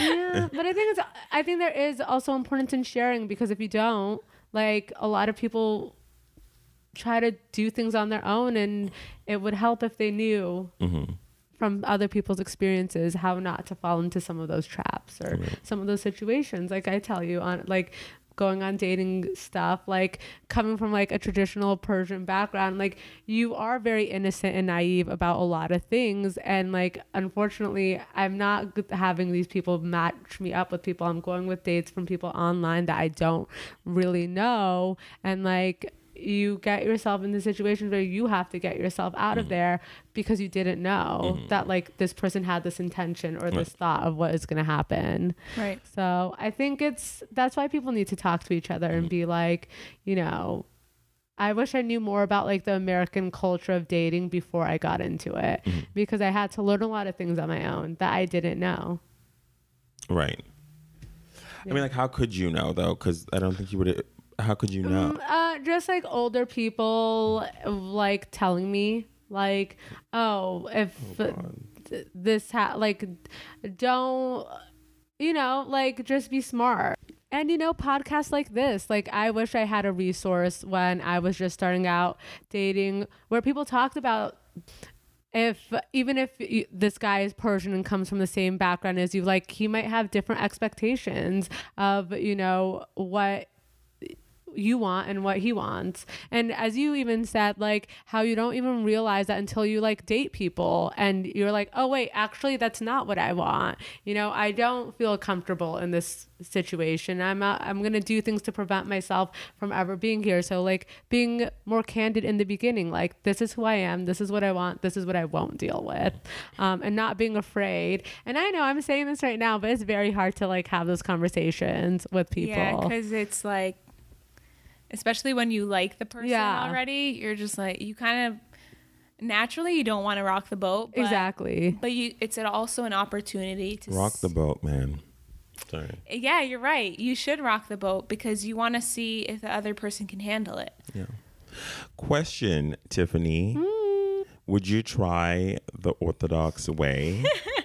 yeah, but I think it's I think there is also importance in sharing because if you don't, like a lot of people try to do things on their own and it would help if they knew hmm from other people's experiences how not to fall into some of those traps or Right. some of those situations like I tell you on like going on dating stuff like coming from like a traditional Persian background like you are very innocent and naive about a lot of things. And like unfortunately I'm not having these people match me up with people. I'm going with dates from people online that I don't really know. And like you get yourself in the situation where you have to get yourself out of mm-hmm. there because you didn't know mm-hmm. that like this person had this intention or this thought of what is going to happen. Right. So I think it's that's why people need to talk to each other and mm-hmm. be like, you know, I wish I knew more about like the American culture of dating before I got into it because I had to learn a lot of things on my own that I didn't know. Right. I mean, like, how could you know though? Because I don't think you would. How could you know? Mm, uh, just like older people like telling me like, oh, if th- this ha- like don't you know like just be smart. And you know, podcasts like this, like I wish I had a resource when I was just starting out dating where people talked about if even if you, this guy is Persian and comes from the same background as you, like he might have different expectations of you know what you want and what he wants. And as you even said, like how you don't even realize that until you like date people and you're like, oh, wait, actually, that's not what I want. You know, I don't feel comfortable in this situation. I'm, uh, I'm going to do things to prevent myself from ever being here. So, like, being more candid in the beginning, like, this is who I am, this is what I want, this is what I won't deal with, um, and not being afraid. And I know I'm saying this right now, but it's very hard to like have those conversations with people. Yeah, because it's like, especially when you like the person Yeah. already, you're just like you kind of naturally you don't want to rock the boat. But, exactly. But you, it's also an opportunity to Rock the boat, man. Sorry. Yeah, you're right. You should rock the boat because you want to see if the other person can handle it. Yeah. Question, Tiffany. Mm. Would you try the Orthodox way?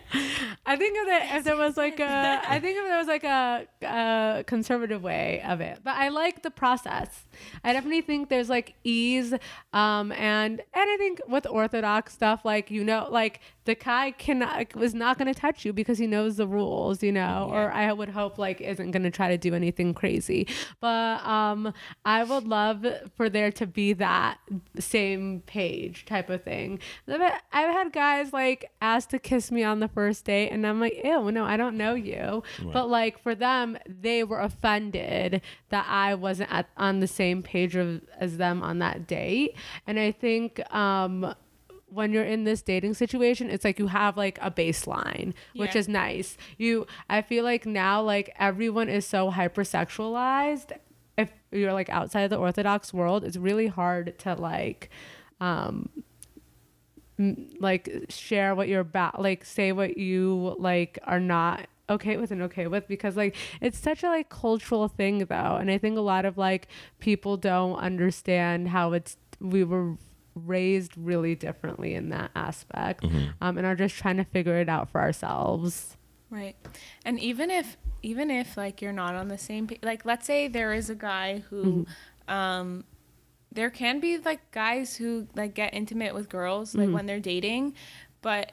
I think if there, if there was like a, I think if there was like a, a conservative way of it, but I like the process. I definitely think there's like ease, um, and and I think with Orthodox stuff, like you know, like the guy can was not going to touch you because he knows the rules, you know, or I would hope like isn't going to try to do anything crazy. But um, I would love for there to be that same page type of thing. I've had guys like ask to kiss me on the first date, and I'm like, ew, no, I don't know you. But like for them, they were offended that I wasn't at, on the same page of, as them on that date, and I think um when you're in this dating situation it's like you have like a baseline which is nice. You i feel like now like everyone is so hypersexualized. If you're like outside of the orthodox world it's really hard to like um m- like share what you're about like say what you like are not okay with and okay with because like it's such a like cultural thing though and i think a lot of like people don't understand how it's we were raised really differently in that aspect um, and are just trying to figure it out for ourselves. Right. And even if even if like you're not on the same page, like let's say there is a guy who um there can be like guys who like get intimate with girls like mm. when they're dating, but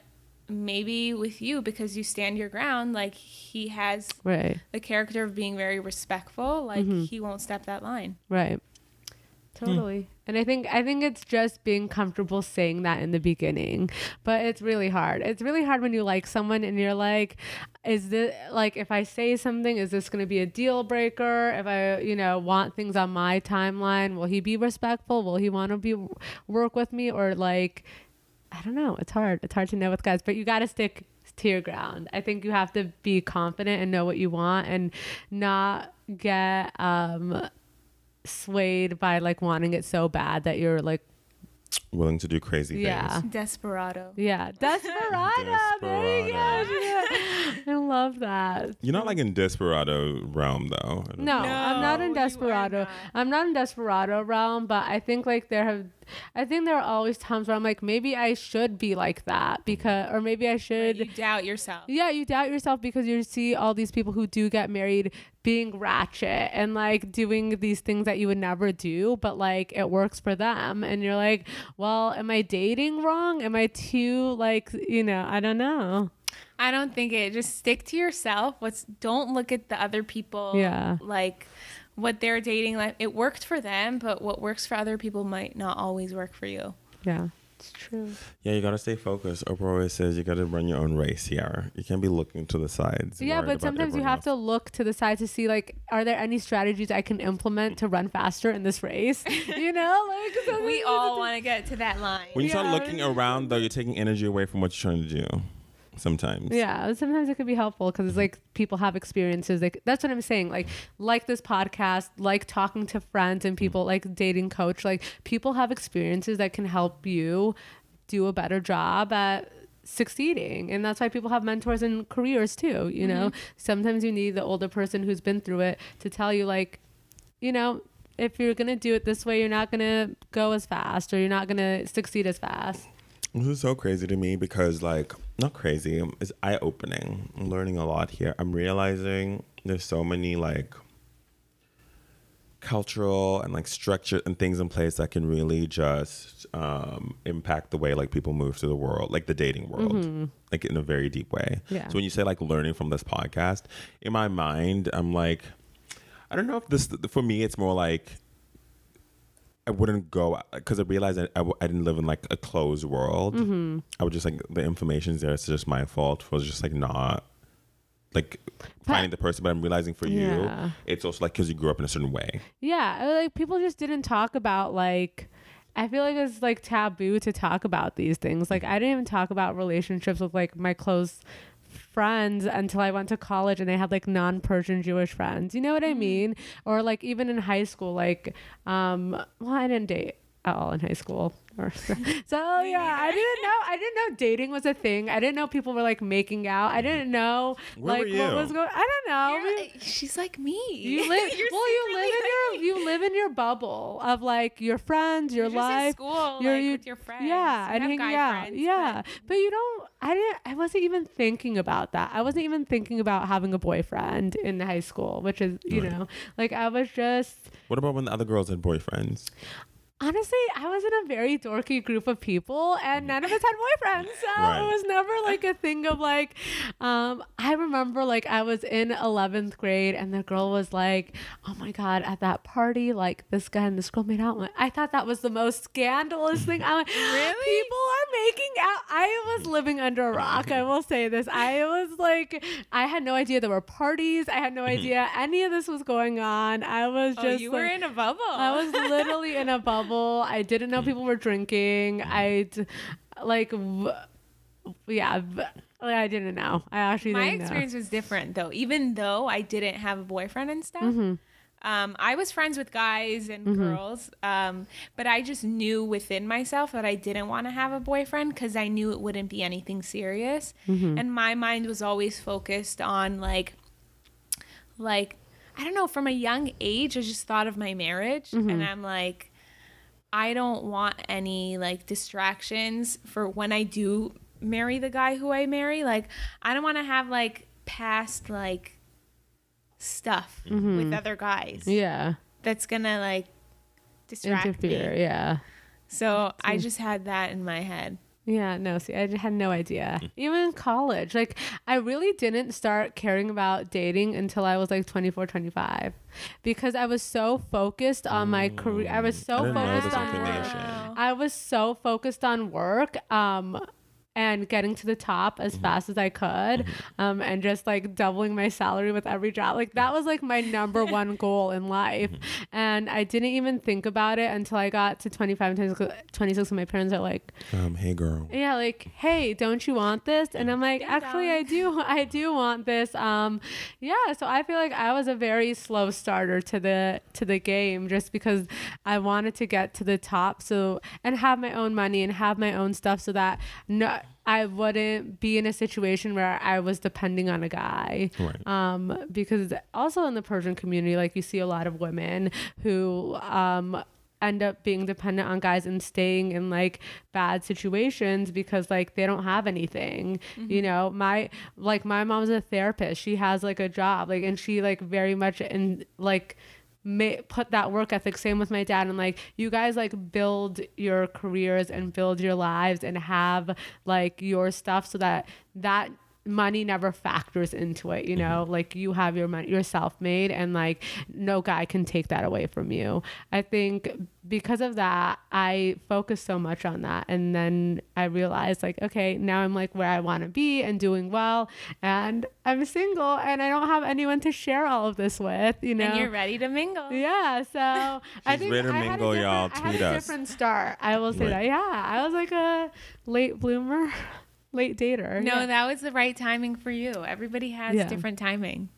maybe with you because you stand your ground like he has right the character of being very respectful like mm-hmm. he won't step that line Right. Totally. Hmm. And I think I think it's just being comfortable saying that in the beginning. But it's really hard. It's really hard when you like someone and you're like is this like if I say something is this going to be a deal breaker? If I, you know, want things on my timeline, will he be respectful? Will he want to be work with me or like I don't know. It's hard. It's hard to know with guys, but you got to stick to your ground. I think you have to be confident and know what you want and not get um swayed by like wanting it so bad that you're like Willing to do crazy things. Yeah. things. desperado yeah desperado, there you go Yeah. i love that You're not like in desperado realm though. I don't- no, I'm not in desperado. not. I'm not in desperado realm, but I think like there have, I think there are always times where I'm like maybe I should be like that because, or maybe I should. you doubt yourself Yeah, you doubt yourself because you see all these people who do get married being ratchet and like doing these things that you would never do, but like it works for them. And you're like, well, am I dating wrong? Am I too like, you know, I don't know. I don't think it. Just stick to yourself. What's don't look at the other people. Yeah. Like what they're dating. Like it worked for them, but what works for other people might not always work for you. Yeah, it's true. Yeah, you gotta stay focused. Oprah always says you gotta run your own race here. You can't be looking to the sides. Yeah, but sometimes you have else. to look to the side to see like, are there any strategies I can implement to run faster in this race? you know, like We all have to- want to get to that line. When you start looking around, though, you're taking energy away from what you're trying to do. Sometimes. Yeah, sometimes it could be helpful because it's mm-hmm. like people have experiences. Like that's what I'm saying. Like like this podcast, like talking to friends and mm-hmm. people, like dating coach. Like people have experiences that can help you do a better job at succeeding and that's why people have mentors in careers too you know mm-hmm. sometimes you need the older person who's been through it to tell you like you know if you're gonna do it this way you're not gonna go as fast or you're not gonna succeed as fast This is so crazy to me because, like, not crazy. It's eye opening. I'm learning a lot here. I'm realizing there's so many like cultural and like structure and things in place that can really just um, impact the way like people move through the world, like the dating world, like in a very deep way. Yeah. So when you say like learning from this podcast, in my mind, I'm like, I don't know if this for me. It's more like I wouldn't go because I realized I, I, w- I didn't live in like a closed world. Mm-hmm. I would just like the information's there. It's just my fault for just like not like finding the person. But I'm realizing for you, Yeah. it's also like because you grew up in a certain way. Yeah, like people just didn't talk about like I feel like it's like taboo to talk about these things. Like I didn't even talk about relationships with like my close friends until I went to college and I had like non-Persian Jewish friends. You know what I mean? Or like even in high school like um well I didn't date at all in high school. Or- so yeah, I didn't know I didn't know dating was a thing. I didn't know people were like making out. I didn't know Where like were what was going I don't know. You're- uh, she's like me. you live well you secretly live in your me. you live in your bubble of like your friends your You're just in life school, your like, you with your friends. yeah You and have hanging guy out friends, yeah but, you don't I didn't. I wasn't even thinking about that. I wasn't even thinking about having a boyfriend in high school, which is you Right. know, like I was just What about when the other girls had boyfriends? Honestly, I was in a very dorky group of people, and none of us had boyfriends. So Right. it was never like a thing of like. Um, I remember like I was in eleventh grade, and the girl was like, "Oh my god!" At that party, like this guy and this girl made out. I thought that was the most scandalous thing. I'm like, Really? People are making out. I was living under a rock. I will say this. I was like, I had no idea there were parties. I had no idea any of this was going on. I was just. oh, you were in a bubble. I was literally in a bubble. I didn't know people were drinking. I like, v- yeah, v- like, I didn't know. I actually My didn't know. experience was different though. Even though I didn't have a boyfriend and stuff, Mm-hmm. um, I was friends with guys and girls. Um, but I just knew within myself that I didn't want to have a boyfriend because I knew it wouldn't be anything serious. Mm-hmm. And my mind was always focused on like, like I don't know. From a young age, I just thought of my marriage, Mm-hmm. and I'm like. I don't want any like distractions for when I do marry the guy who I marry. Like, I don't want to have like past like stuff with other guys Mm-hmm. Yeah, that's gonna like distract interfere. me. Yeah. So I just had that in my head. Yeah, no, see, I had no idea. Even in college, like, I really didn't start caring about dating until I was like 24, 25. Because I was so focused on my career. I was so I focused on work. I was so focused on work. Um, and getting to the top as fast as I could, um, and just like doubling my salary with every job. Like that was like my number one goal in life. And I didn't even think about it until I got to 25 and 26 and my parents are like, Um, hey girl. yeah like hey don't you want this and i'm like Ding actually dong. i do i do want this um yeah so i feel like i was a very slow starter to the to the game just because i wanted to get to the top so and have my own money and have my own stuff so that no I wouldn't be in a situation where I was depending on a guy. Right. Um, because also in the Persian community, like you see a lot of women who um end up being dependent on guys and staying in like bad situations because like they don't have anything you know my like my mom's a therapist she has like a job like and she like very much in like ma- put that work ethic same with my dad and like you guys like build your careers and build your lives and have like your stuff so that that money never factors into it you mm-hmm. know like you have your money you're self-made and like no guy can take that away from you i think because of that i focused so much on that and then i realized like okay now i'm like where i want to be and doing well and i'm single and i don't have anyone to share all of this with you know And you're ready to mingle. yeah, so I She's think ready to I had a mingle, y'all. different- I had Tweet a us. different start. I will say Right. that. Yeah, I was like a late bloomer, late dater. No, yeah. that was the right timing for you. Everybody has Yeah. different timing.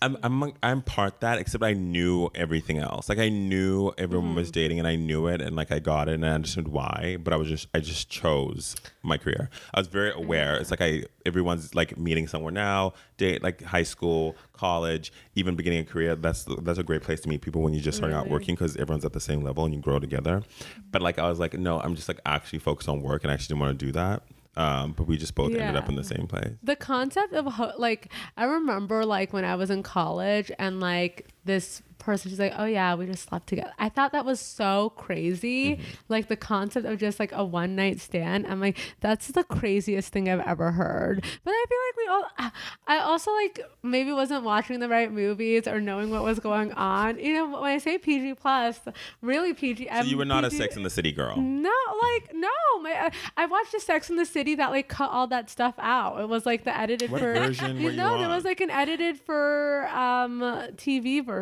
I'm I'm I'm part that, except I knew everything else. Like I knew everyone mm-hmm. was dating, and I knew it, and like I got it, and I understood why. But I was just I just chose my career. I was very mm-hmm. aware. It's like I everyone's like meeting somewhere now, date like high school, college, even beginning a career. That's that's a great place to meet people when you're just starting out mm-hmm. working because everyone's at the same level and you grow together. But like I was like, no, I'm just like actually focused on work, and I actually didn't want to do that. Um, but we just both ended up in the same place. the concept of ho- like I remember like when I was in college and like this person she's like oh yeah we just slept together i thought that was so crazy Mm-hmm. like the concept of just like a one night stand i'm like that's the craziest thing i've ever heard but i feel like we all i also like maybe wasn't watching the right movies or knowing what was going on you know when i say pg plus really pg So you were not a Sex in the City girl. no, like no. My, I, I watched a Sex in the City that like cut all that stuff out. It was like the edited What for version you No, there was like an edited for um TV version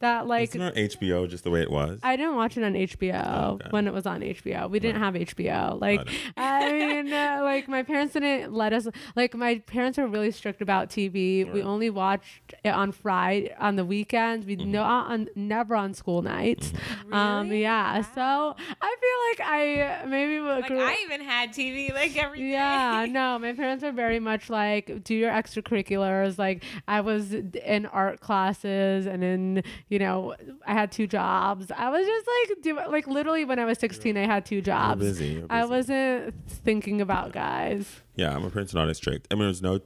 that like Isn't it on HBO just the way it was? I didn't watch it on HBO Oh, okay. when it was on HBO. We didn't have HBO. Like, Got it. I mean, uh, like my parents didn't let us. Like, my parents were really strict about TV. We only watched it on Friday on the weekends. We Mm-hmm. no on never on school nights. Um, Really? yeah. So I feel like I maybe would Like grew- I even had TV like every day. yeah, no, my parents are very much like do your extracurriculars. Like I was in art classes and then you know, I had two jobs. I was just like do like literally when I was 16 I had two jobs. busy, you're I wasn't thinking about guys. Yeah, parents are not as strict. I mean, there's no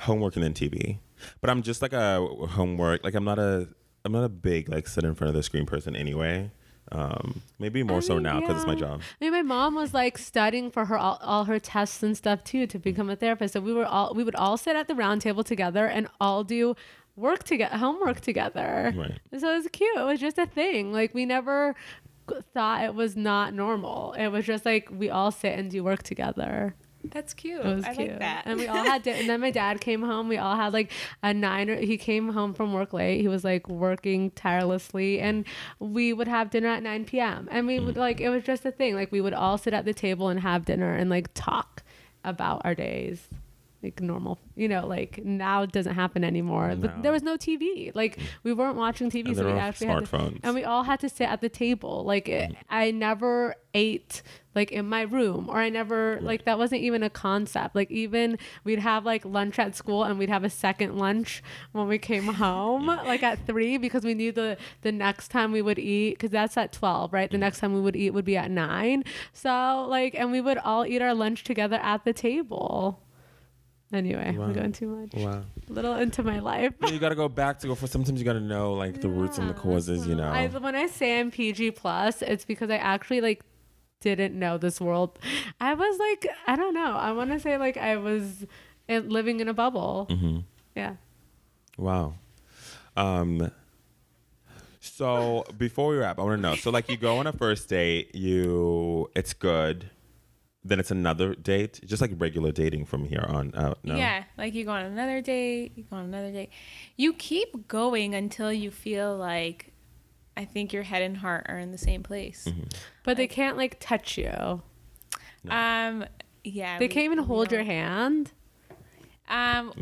homework and then TV, but I'm just like a homework. Like I'm not a I'm not a big like sit in front of the screen person anyway. Um, maybe more I so now because it's my job. I mean, my mom was like studying for her all, all her tests and stuff too to become a therapist. So we were all we would all sit at the round table together and all do work together, homework together. Right. So it was cute. It was just a thing. Like we never thought it was not normal. It was just like we all sit and do work together. That's cute. It was I cute. like that. And we all had, di- and then my dad came home. We all had like a nine. Or, he came home from work late. He was like working tirelessly, and we would have dinner at nine p.m. And we would mm. like it was just a thing. Like we would all sit at the table and have dinner and like talk about our days. Like normal, you know, like now it doesn't happen anymore. No. But there was no TV. Like mm. we weren't watching TV, And so we actually had to, smartphones. and we all had to sit at the table. Like it, mm-hmm. I never ate like in my room, or I never like that wasn't even a concept. Like even we'd have like lunch at school, and we'd have a second lunch when we came home, like at three, because we knew the the next time we would eat, because that's at twelve, right? The mm. next time we would eat would be at nine. So like, and we would all eat our lunch together at the table. Anyway, Wow. I'm going too much. Wow. A little into my life. you got to go back to go for. Sometimes you got to know like the roots and the Yeah, causes. You know. I, when I say I'm PG plus, it's because I actually like didn't know this world. I was like, I don't know. I want to say like I was living in a bubble. hmm Yeah. Wow. Um. So before we wrap, I want to know. So like, you go on a first date, you it's good, then it's another date, just like regular dating from here on out. No. Yeah, like you go on another date, you go on another date. You keep going until you feel like I think your head and heart are in the same place. But they can't like touch you. Um yeah. They we- can't even hold your hand. Um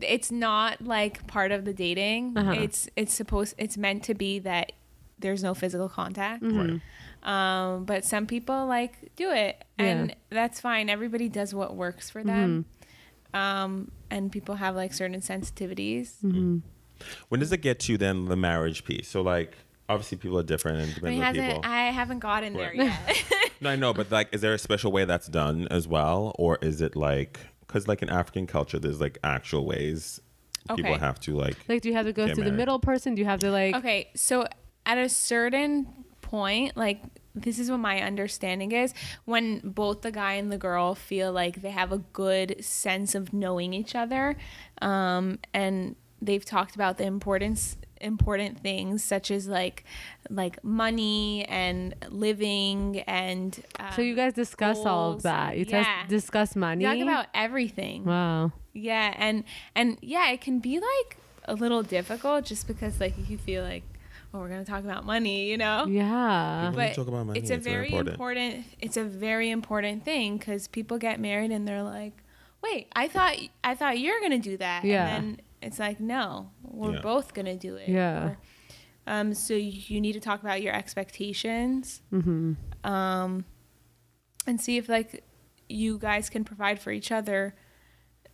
it's not like part of the dating. Uh-huh. It's it's supposed it's meant to be that there's no physical contact. Mm-hmm. Right. Um, but some people like do it, and Yeah. that's fine. Everybody does what works for them. Um, and people have like certain sensitivities. Mm-hmm. When does it get to then the marriage piece? So like, obviously people are different and I mean, on hasn't people. I haven't gotten there yet. No, I know, but like, is there a special way that's done as well, or is it like, because like in African culture, there's like actual ways people Okay. have to like. Like, do you have to go Get through the middle person? Do you have to like? okay, so at a certain point, like this is what my understanding is when both the guy and the girl feel like they have a good sense of knowing each other, um, and they've talked about the importance important things such as like like money and living and um, So you guys discuss all of that. You Yeah. discuss money. talk about everything Wow. Yeah, and and yeah, it can be like a little difficult just because like you feel like, oh, we're gonna talk about money, you know. Yeah. When you But talk about money, it's a it's very very important. important. It's a very important thing because people get married and they're like, wait, I thought I thought you're gonna do that. Yeah. And then it's like, no, we're Yeah. both gonna do it. Yeah. Or, um. So you need to talk about your expectations. Mm-hmm. Um, and see if like you guys can provide for each other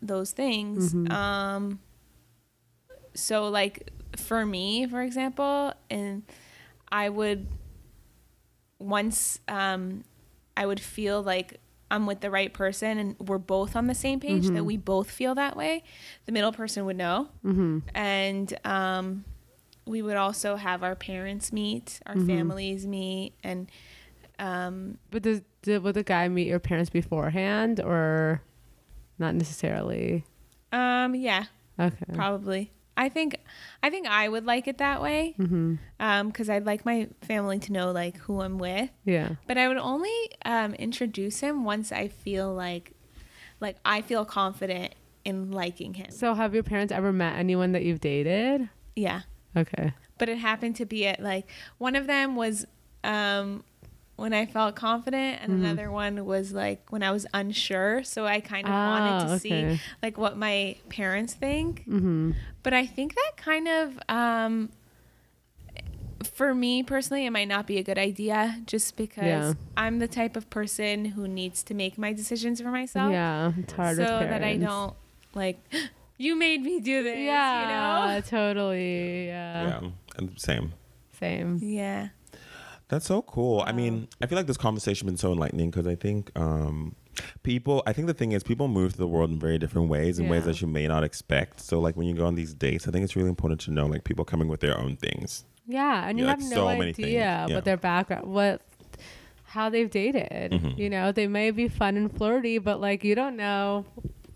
those things. Mhm. Um, so like for me, for example, and I would once um, I would feel like I'm with the right person and we're both on the same page that we both feel that way. The middle person would know, Mm-hmm. and um, we would also have our parents meet, our families meet, and um, But does did would the guy meet your parents beforehand or not necessarily? um, yeah, Okay. probably. I think I think I would like it that way Mm-hmm. because I'd like my family to know like who I'm with. Yeah. But I would only um, introduce him once I feel like like I feel confident in liking him. So have your parents ever met anyone that you've dated? Yeah. Okay. But it happened to be at like one of them was um, when I felt confident, and Mhm. another one was like when I was unsure. So I kind of Ah, wanted to okay. see like what my parents think. Mm-hmm. But I think that kind of, um, for me personally, it might not be a good idea just because Yeah. I'm the type of person who needs to make my decisions for myself. Yeah. It's hard so with that I don't like, you made me do this. Yeah. You Totally. Yeah. Yeah, and same. Same. Yeah. That's so cool. I mean, I feel like this conversation has been so enlightening because I think um, people i think the thing is people move through the world in very different ways in ways that you may not expect so like when you go on these dates i think it's really important to know like people coming with their own things Yeah, and you Yeah, have like no so idea many things. Yeah. what their background, what, how they've dated. Mhm. You know, they may be fun and flirty, but like you don't know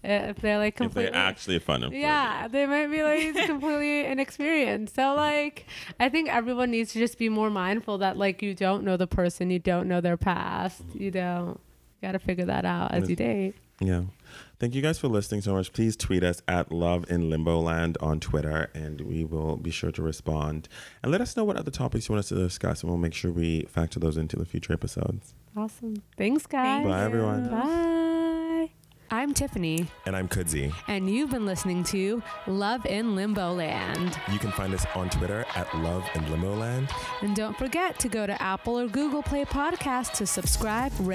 Uh, if they're like completely if they're actually fun and yeah, they might be like completely inexperienced. So like, I think everyone needs to just be more mindful that like you don't know the person, you don't know their past, you don't. Got to figure that out as you date. Yeah. Thank you guys for listening so much. Please tweet us at Love in Limbo Land on Twitter and we will be sure to respond. And let us know what other topics you want us to discuss and we'll make sure we factor those into the future episodes. Awesome. Thanks, guys. Thank Bye, everyone. Bye. I'm Tiffany, And I'm Kudzi. and you've been listening to Love in Limbo Land. You can find us on Twitter at Love in Limbo Land. And don't forget to go to Apple or Google Play Podcast to subscribe, rate,